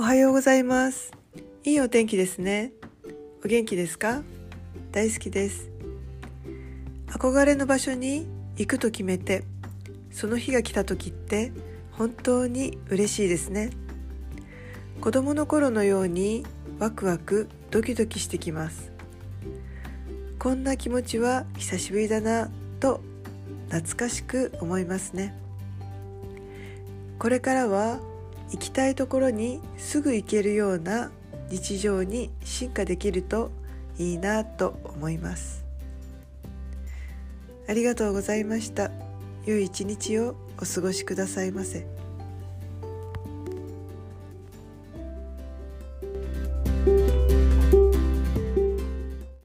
おはようございます。いいお天気ですね。お元気ですか？大好きです。憧れの場所に行くと決めてその日が来た時って本当に嬉しいですね。子供の頃のようにワクワクドキドキしてきます。こんな気持ちは久しぶりだなと懐かしく思いますね。これからは行きたいところにすぐ行けるような日常に進化できるといいなと思いますありがとうございました良い一日をお過ごしくださいませ。